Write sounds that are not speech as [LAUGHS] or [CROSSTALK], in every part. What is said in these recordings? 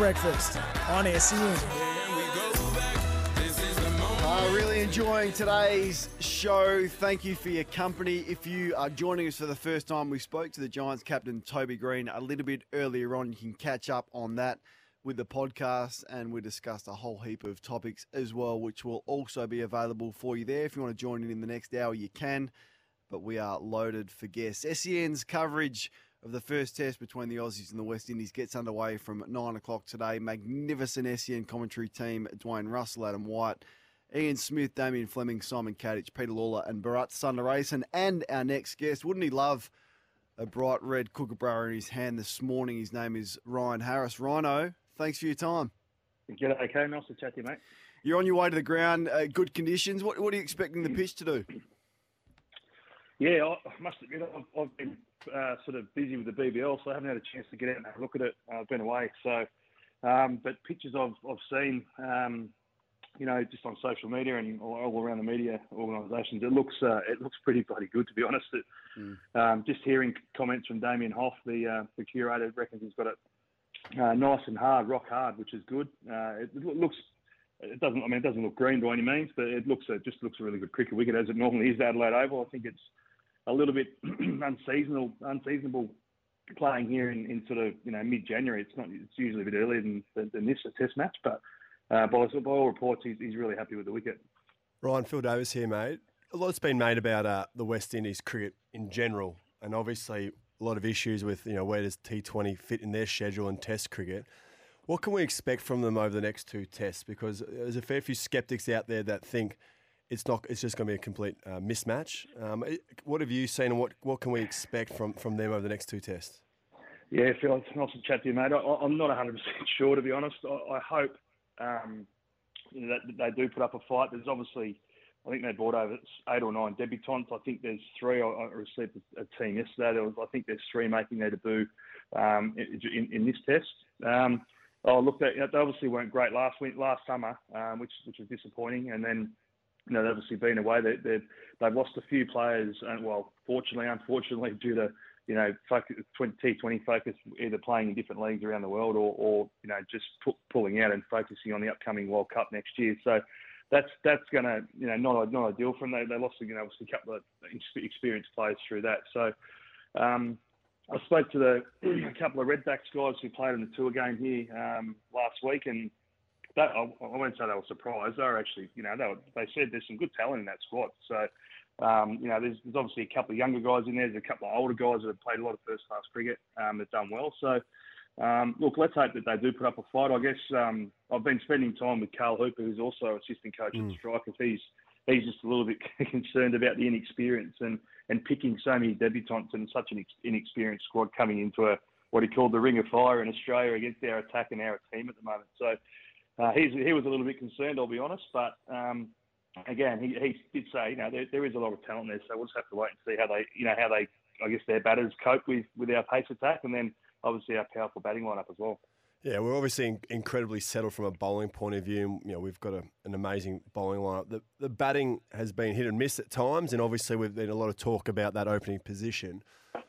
Breakfast on SEN. Uh, really enjoying today's show. Thank you for your company. If you are joining us for the first time, we spoke to the Giants captain Toby Green a little bit earlier on. You can catch up on that with the podcast, and we discussed a whole heap of topics as well, which will also be available for you there. If you want to join in in the next hour, you can. But we are loaded for guests. SEN's coverage of the first test between the Aussies and the West Indies gets underway from 9 o'clock today. Magnificent SEN commentary team Dwayne Russell, Adam White, Ian Smith, Damien Fleming, Simon Katich, Peter Lalor, and Bharat Sundaresan. And our next guest, wouldn't he love a bright red kookaburra in his hand this morning? His name is Ryan Harris. Rhino, thanks for your time. G'day, okay. Nice to chat to you, mate. You're on your way to the ground, uh, good conditions. What, what are you expecting the [CLEARS THROAT] pitch to do? Yeah, I must admit, I've, I've been uh, sort of busy with the BBL, so I haven't had a chance to get out and have a look at it. I've been away, so um, but pictures I've I've seen, um, you know, just on social media and all, all around the media organisations, it looks uh, it looks pretty bloody good to be honest. It, mm. um, just hearing comments from Damien Hough, the uh, the curator, reckons he's got it uh, nice and hard, rock hard, which is good. Uh, it, looks it doesn't. I mean, it doesn't look green by any means, but it looks it just looks a really good cricket wicket as it normally is. Adelaide Oval. I think it's a little bit [CLEARS THROAT] unseasonal, unseasonable playing here in, in sort of you know mid January. It's not. It's usually a bit earlier than than, than this Test match, but uh, by, by all reports, he's, he's really happy with the wicket. Ryan Phil Davis here, mate. A lot's been made about uh, the West Indies cricket in general, and obviously a lot of issues with you know where does T20 fit in their schedule and Test cricket. What can we expect from them over the next two tests? Because there's a fair few skeptics out there that think it's not. It's just going to be a complete uh, mismatch. Um, what have you seen, and what what can we expect from from them over the next two tests? Yeah, Phil, it's nice to chat to you, mate. I, am not 100 [LAUGHS] percent sure, to be honest. I, I hope um, that they do put up a fight. There's obviously, I think they brought over eight or nine debutants. I think there's three. I, I received a, a, team yesterday. There was, I think there's three making their debut um, in, in, this test. Um, oh, look, they, they, obviously weren't great last week, last summer, um, which which was disappointing. And then you know, they've obviously been away. They, they've they've lost a few players, and well, fortunately, unfortunately, due to you know T20 focus, either playing in different leagues around the world or, or you know just pulling out and focusing on the upcoming World Cup next year. So that's that's going to you know not not ideal for them. They, they lost you know obviously a couple of experienced players through that. So. Um, I spoke to the [CLEARS THROAT] a couple of Redbacks guys who played in the tour game here um, last week, and that, I, I won't say they were surprised. They were actually, you know, they, were, they said there's some good talent in that squad. So, um, you know, there's, there's obviously a couple of younger guys in there. There's a couple of older guys that have played a lot of first class cricket um, that done well. So, um, look, let's hope that they do put up a fight. I guess um, I've been spending time with Carl Hooper, who's also assistant coach mm. at the Strikers. He's he's just a little bit [LAUGHS] concerned about the inexperience and, and picking so many debutants and such an inexperienced squad coming into a what he called the ring of fire in Australia against our attack and our team at the moment. So uh, he was a little bit concerned, I'll be honest, but um, again, he, he did say, you know, there, there is a lot of talent there, so we'll just have to wait and see how they, you know, how they, I guess, their batters cope with, with our pace attack, and then obviously our powerful batting lineup as well. Yeah, we're obviously incredibly settled from a bowling point of view. You know, we've got a, an amazing bowling lineup. The, the batting has been hit and miss at times, and obviously we've been a lot of talk about that opening position.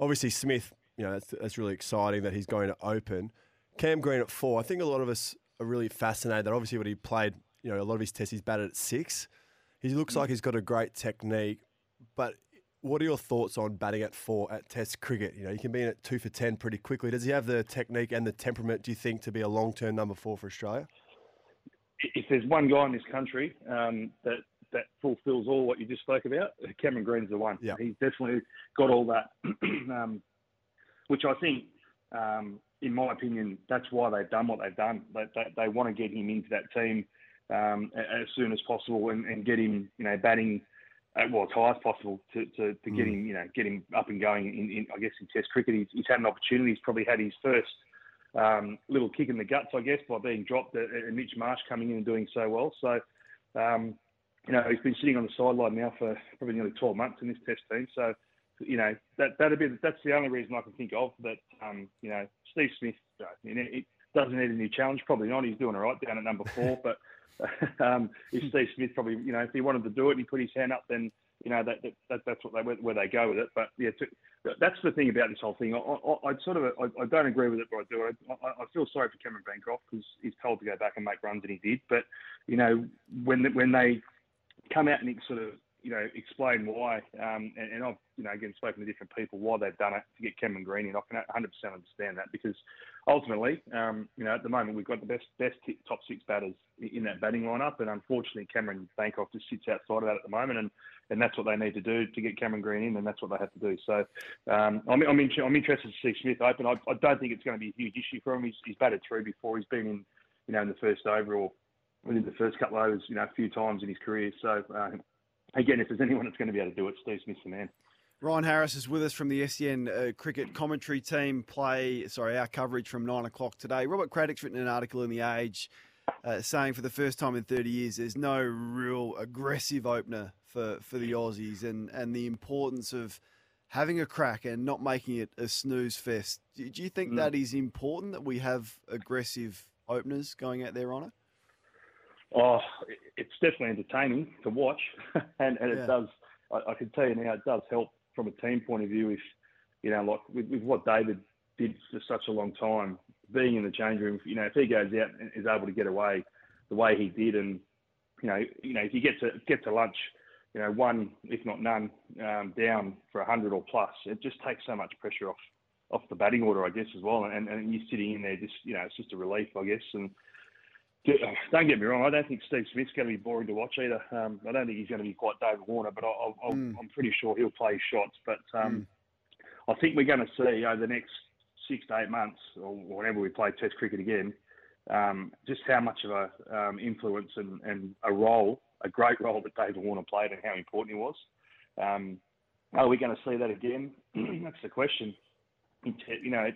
Obviously, Smith, you know, that's, that's really exciting that he's going to open. Cam Green at four. I think a lot of us really fascinated that obviously when he played, you know, a lot of his tests he's batted at six. He looks like he's got a great technique, but what are your thoughts on batting at four at Test cricket? You know, you can be in at two for ten pretty quickly. Does he have the technique and the temperament? Do you think to be a long-term number four for Australia? If there's one guy in this country um, that that fulfills all what you just spoke about, Cameron Green's the one. Yeah. He's definitely got all that, [CLEARS THROAT] um, which I think um, in my opinion, that's why they've done what they've done. They, they, they want to get him into that team um, as soon as possible and, and, get him, you know, batting at well as high as possible to, to, to get mm. him, you know, get him up and going. In, in I guess in Test cricket, he's, he's, had an opportunity. He's probably had his first um, little kick in the guts, I guess, by being dropped and Mitch Marsh coming in and doing so well. So, um, you know, he's been sitting on the sideline now for probably nearly 12 months in this Test team. So, you know, that that'd be that's the only reason I can think of that. Um, you know, Steve Smith, uh, it doesn't need a new challenge. Probably not. He's doing all right down at number four, [LAUGHS] but. [LAUGHS] um, if Steve Smith probably, you know, if he wanted to do it and he put his hand up, then you know that, that that's what they where they go with it. But yeah, to, that's the thing about this whole thing. I, I, I sort of I, I, don't agree with it, but I do. I, I feel sorry for Cameron Bancroft because he's told to go back and make runs, and he did. But you know, when when they come out and it's sort of you know, explain why. Um, and, and, I've, you know, again, spoken to different people why they've done it to get Cameron Green in. I can 100% understand that because ultimately, um, you know, at the moment we've got the best best top six batters in that batting lineup, and unfortunately Cameron Bancroft just sits outside of that at the moment, and, and that's what they need to do to get Cameron Green in, and that's what they have to do. So um, I'm, I'm, in, I'm, interested to see Smith open. I, I, don't think it's going to be a huge issue for him. He's, he's batted through before. He's been in, you know, in the first over or within the first couple of overs, you know, a few times in his career. So uh, again, if there's anyone that's going to be able to do it, Steve Smith's the man. Ryan Harris is with us from the SEN uh, cricket commentary team. Play, sorry, our coverage from nine o'clock today. Robert Craddock's written an article in the Age uh, saying for the first time in 30 years, there's no real aggressive opener for, for the Aussies, and and the importance of having a crack and not making it a snooze fest. Do, do you think mm. that is important that we have aggressive openers going out there on it? Oh, it's definitely entertaining to watch, [LAUGHS] and, and yeah. it does. I, I, can tell you now, it does help from a team point of view. If you know, like with, with, what David did for such a long time, being in the change room, you know, if he goes out and is able to get away the way he did, and you know, you know, if you get to get to lunch, you know, one if not none um, down for a hundred or plus, it just takes so much pressure off off the batting order, I guess, as well. And, and you're sitting in there, just you know, it's just a relief, I guess, and don't get me wrong. I don't think Steve Smith's going to be boring to watch either. Um, I don't think he's going to be quite David Warner, but I, am mm. pretty sure he'll play shots. But um, mm. I think we're going to see over the next six to eight months, or whenever we play Test cricket again, um, just how much of a um, influence and, and, a role, a great role that David Warner played, and how important he was. Um, are we going to see that again? [CLEARS THROAT] That's the question you know,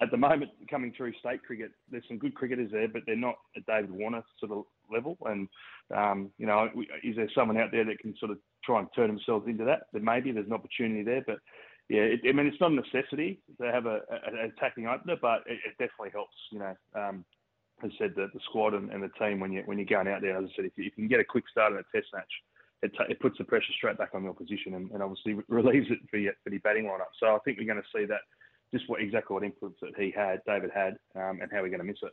at the moment coming through state cricket, there's some good cricketers there, but they're not at David Warner sort of level. And um, you know, is there someone out there that can sort of try and turn themselves into that? Then maybe there's an opportunity there, but yeah, it, I mean, it's not a necessity to have a, an attacking opener, but it, it, definitely helps. You know, um, as I said, the, the squad and, and, the team when you when you're going out there. As I said, if you, if you can get a quick start in a test match, it, t- it puts the pressure straight back on your position and, and obviously relieves it for your, for your batting lineup. So I think we're going to see that just what exactly what influence that he had, David had, um, and how we're going to miss it.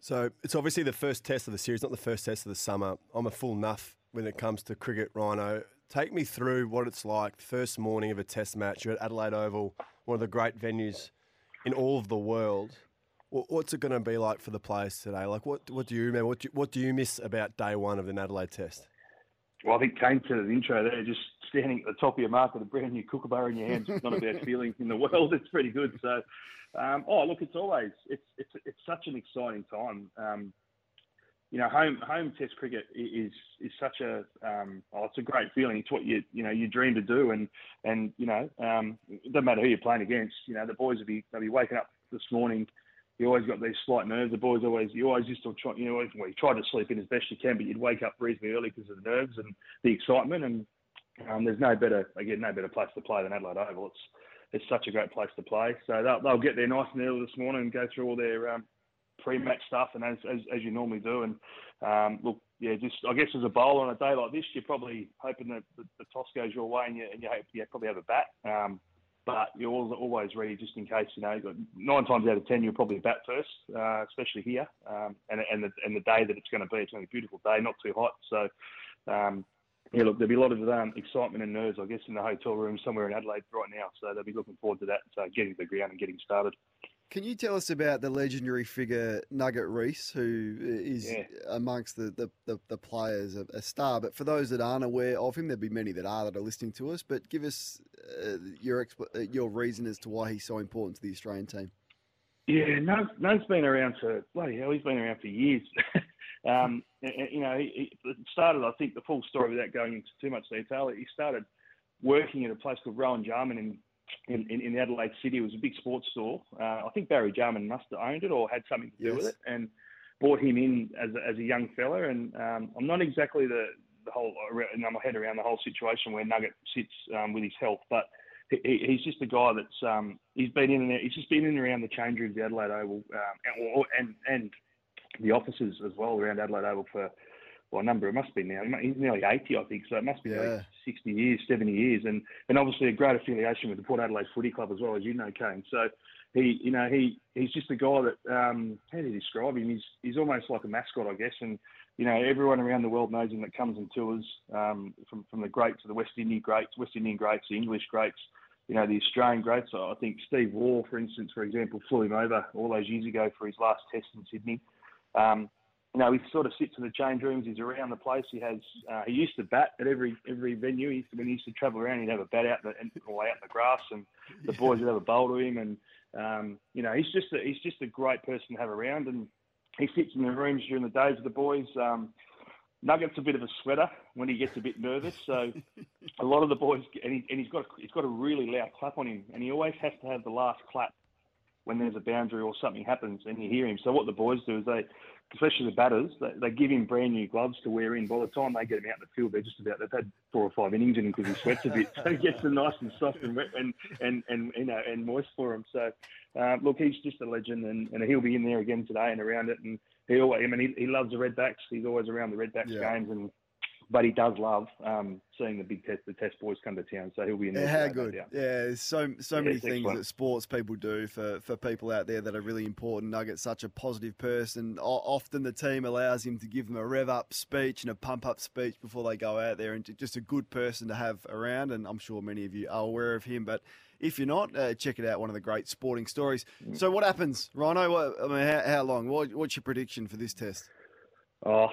So it's obviously the first test of the series, not the first test of the summer. I'm a full nuff when it comes to cricket, Rhino. Take me through what it's like first morning of a test match. You're at Adelaide Oval, one of the great venues in all of the world. What's it going to be like for the players today? Like, what what do you remember? What do you, what do you miss about day one of the Adelaide Test? Well, I think Kane said in the intro there, just standing at the top of your mark with a brand new kookaburra in your hands. It's not a bad feeling in the world. It's pretty good. So, um, oh, look, it's always it's it's it's such an exciting time. Um, you know, home home Test cricket is is such a um, oh, it's a great feeling. It's what you you know you dream to do, and and you know, um, it doesn't matter who you're playing against. You know, the boys will be they'll be waking up this morning you always got these slight nerves. The boys always, you always used to try, you know, well, you try to sleep in as best you can, but you'd wake up reasonably early because of the nerves and the excitement. And um, there's no better, again, no better place to play than Adelaide Oval. It's it's such a great place to play. So they'll, they'll get there nice and early this morning and go through all their um, pre-match stuff, and as, as, as you normally do. And um, look, yeah, just I guess as a bowler on a day like this, you're probably hoping that the, the toss goes your way, and you, and you hope you probably have a bat. Um, but you're always ready just in case. You know, nine times out of ten, you'll probably bat first, uh, especially here, um, and and the and the day that it's going to be, it's going to be a beautiful day, not too hot. So, um, yeah, look, there'll be a lot of um, excitement and nerves, I guess, in the hotel room somewhere in Adelaide right now. So they'll be looking forward to that, uh, getting to the ground and getting started. Can you tell us about the legendary figure Nugget Rees, who is yeah. amongst the, the, the, the players a, a, star? But for those that aren't aware of him, there'll be many that are that are listening to us. But give us uh, your uh, your reason as to why he's so important to the Australian team. Yeah, Nug's been around for bloody hell. He's been around for years. [LAUGHS] um, and, you know, he, he started. I think the full story without going into too much detail. He started working at a place called Rowan Jarman in in, in, in Adelaide City. It was a big sports store. Uh, I think Barry Jarman must have owned it or had something to do Yes. with it, and brought him in as a, as a young fella. And um, I'm not exactly the the whole in my head around the whole situation where Nugget sits um, with his health, but he, he- he's just a guy that's um, he's been in and out, he's just been in and around the change rooms, of the Adelaide Oval, um, and, and and the offices as well around Adelaide Oval for well, a number. It must be now. He's nearly 80, I think. So it must be Yeah. like 60 years, 70 years, and and obviously a great affiliation with the Port Adelaide Footy Club as well, as you know, Kane. So he, you know, he he's just a guy that um, how do you describe him? He's he's almost like a mascot, I guess, and you know, everyone around the world knows him that comes and tours um, from from the greats to the West Indian greats, West Indian greats, the English greats. You know, the Australian greats. So I think Steve Waugh, for instance, for example, flew him over all those years ago for his last test in Sydney. Um, you know, he sort of sits in the change rooms. He's around the place. He has. Uh, he used to bat at every every venue. He used to, when he used to travel around, he'd have a bat out the and or out in the grass, and the boys would have a bowl to him. And um, you know, he's just a, he's just a great person to have around. And he sits in the rooms during the days with the boys. Um, Nugget's a bit of a sweater when he gets a bit nervous, so [LAUGHS] a lot of the boys and, he, and he's got he's got a really loud clap on him, and he always has to have the last clap when there's a boundary or something happens and you hear him. So what the boys do is they, especially the batters, they, they give him brand new gloves to wear in. By the time they get him out in the field, they're just about they've had four or five innings in him because he sweats a bit, so he gets them nice and soft and wet and and, and you know and moist for him. So uh, look, he's just a legend, and, and he'll be in there again today and around it. And he always, I mean, he, he loves the Redbacks. He's always around the Redbacks Yeah. games and. But he does love um, seeing the big test, the test boys come to town, so he'll be in there. Yeah, no good. Yeah, there's so so Yeah, many things excellent. that sports people do for, for people out there that are really important. Nugget's such a positive person. O- often the team allows him to give them a rev up speech and a pump up speech before they go out there, and just a good person to have around. And I'm sure many of you are aware of him, but. If you're not, uh, check it out. One of the great sporting stories. Mm. So, what happens, Rhino? What, I mean, how, how long? What, what's your prediction for this test? Oh,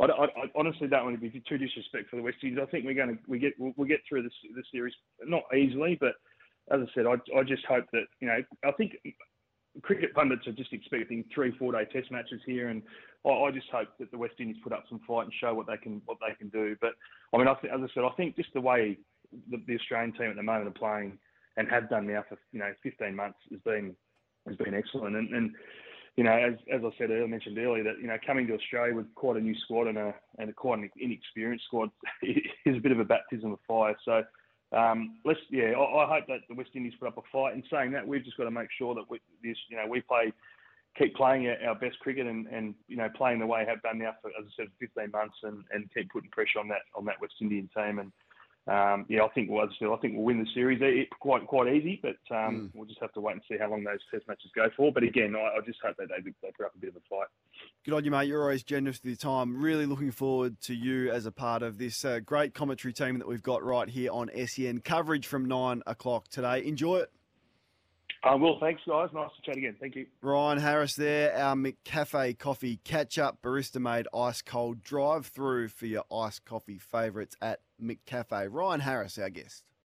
I, I, I honestly don't want to be too disrespectful for the West Indies. I think we're going to we get we'll, we'll get through this this series not easily, but as I said, I, I just hope that you know I think cricket pundits are just expecting three four day test matches here, and I, I just hope that the West Indies put up some fight and show what they can what they can do. But I mean, I think, as I said, I think just the way the, the Australian team at the moment are playing and have done now for you know 15 months has been has been excellent, and, and you know, as as I said earlier, mentioned earlier, that you know, coming to Australia with quite a new squad and a and a quite an inexperienced squad [LAUGHS] is a bit of a baptism of fire. So um, let's yeah, I, I hope that the West Indies put up a fight. And saying that, we've just got to make sure that we, this, you know, we play, keep playing our, our best cricket and, and you know playing the way we have done now for as I said, 15 months, and, and keep putting pressure on that on that West Indian team. And um, yeah, I think well, as I said, I think we'll win the series. It, it- quite quite easy, but um, we'll just have to wait and see how long those test matches go for. But again, I, I just hope that they, they put up a bit of a fight. Good on you, mate. You're always generous with your time. Really looking forward to you as a part of this uh, great commentary team that we've got right here on SEN. Coverage from nine o'clock today. Enjoy it. Uh, well, thanks guys. Nice to chat again. Thank you. Ryan Harris there, our McCafe coffee catch up, barista made ice cold drive through for your iced coffee favourites at McCafe. Ryan Harris, our guest.